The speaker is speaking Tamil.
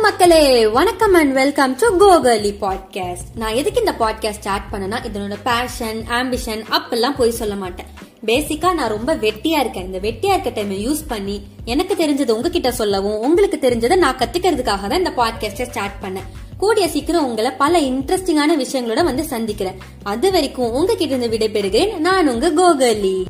மக்களே. வணக்கம் அண்ட் வெல்கம் டு கோகர்லி பாட்காஸ்ட் நான் எதுக்கு இந்த பாட்காஸ்ட் ஸ்டார்ட் பண்ணனா இதனோட பேஷன் ஆம்பிஷன் அப்பெல்லாம் போய் சொல்ல மாட்டேன். பேசிக்கா நான் ரொம்ப வெட்டியா இருக்கேன். இந்த வெட்டியா இருக்க டைமை யூஸ் பண்ணி எனக்கு தெரிஞ்சது உங்ககிட்ட சொல்லவும் உங்களுக்கு தெரிஞ்சதை நான் கத்துக்கிறதுக்காக தான் இந்த பாட்காஸ்டை ஸ்டார்ட் பண்ணேன். கூடிய சீக்கிரம் உங்களை பல இன்ட்ரெஸ்டிங்கான விஷயங்களோட வந்து சந்திக்கிறேன். அது வரைக்கும் உங்ககிட்ட இருந்து விடைபெறுகிறேன். நான் உங்க கோகர்லி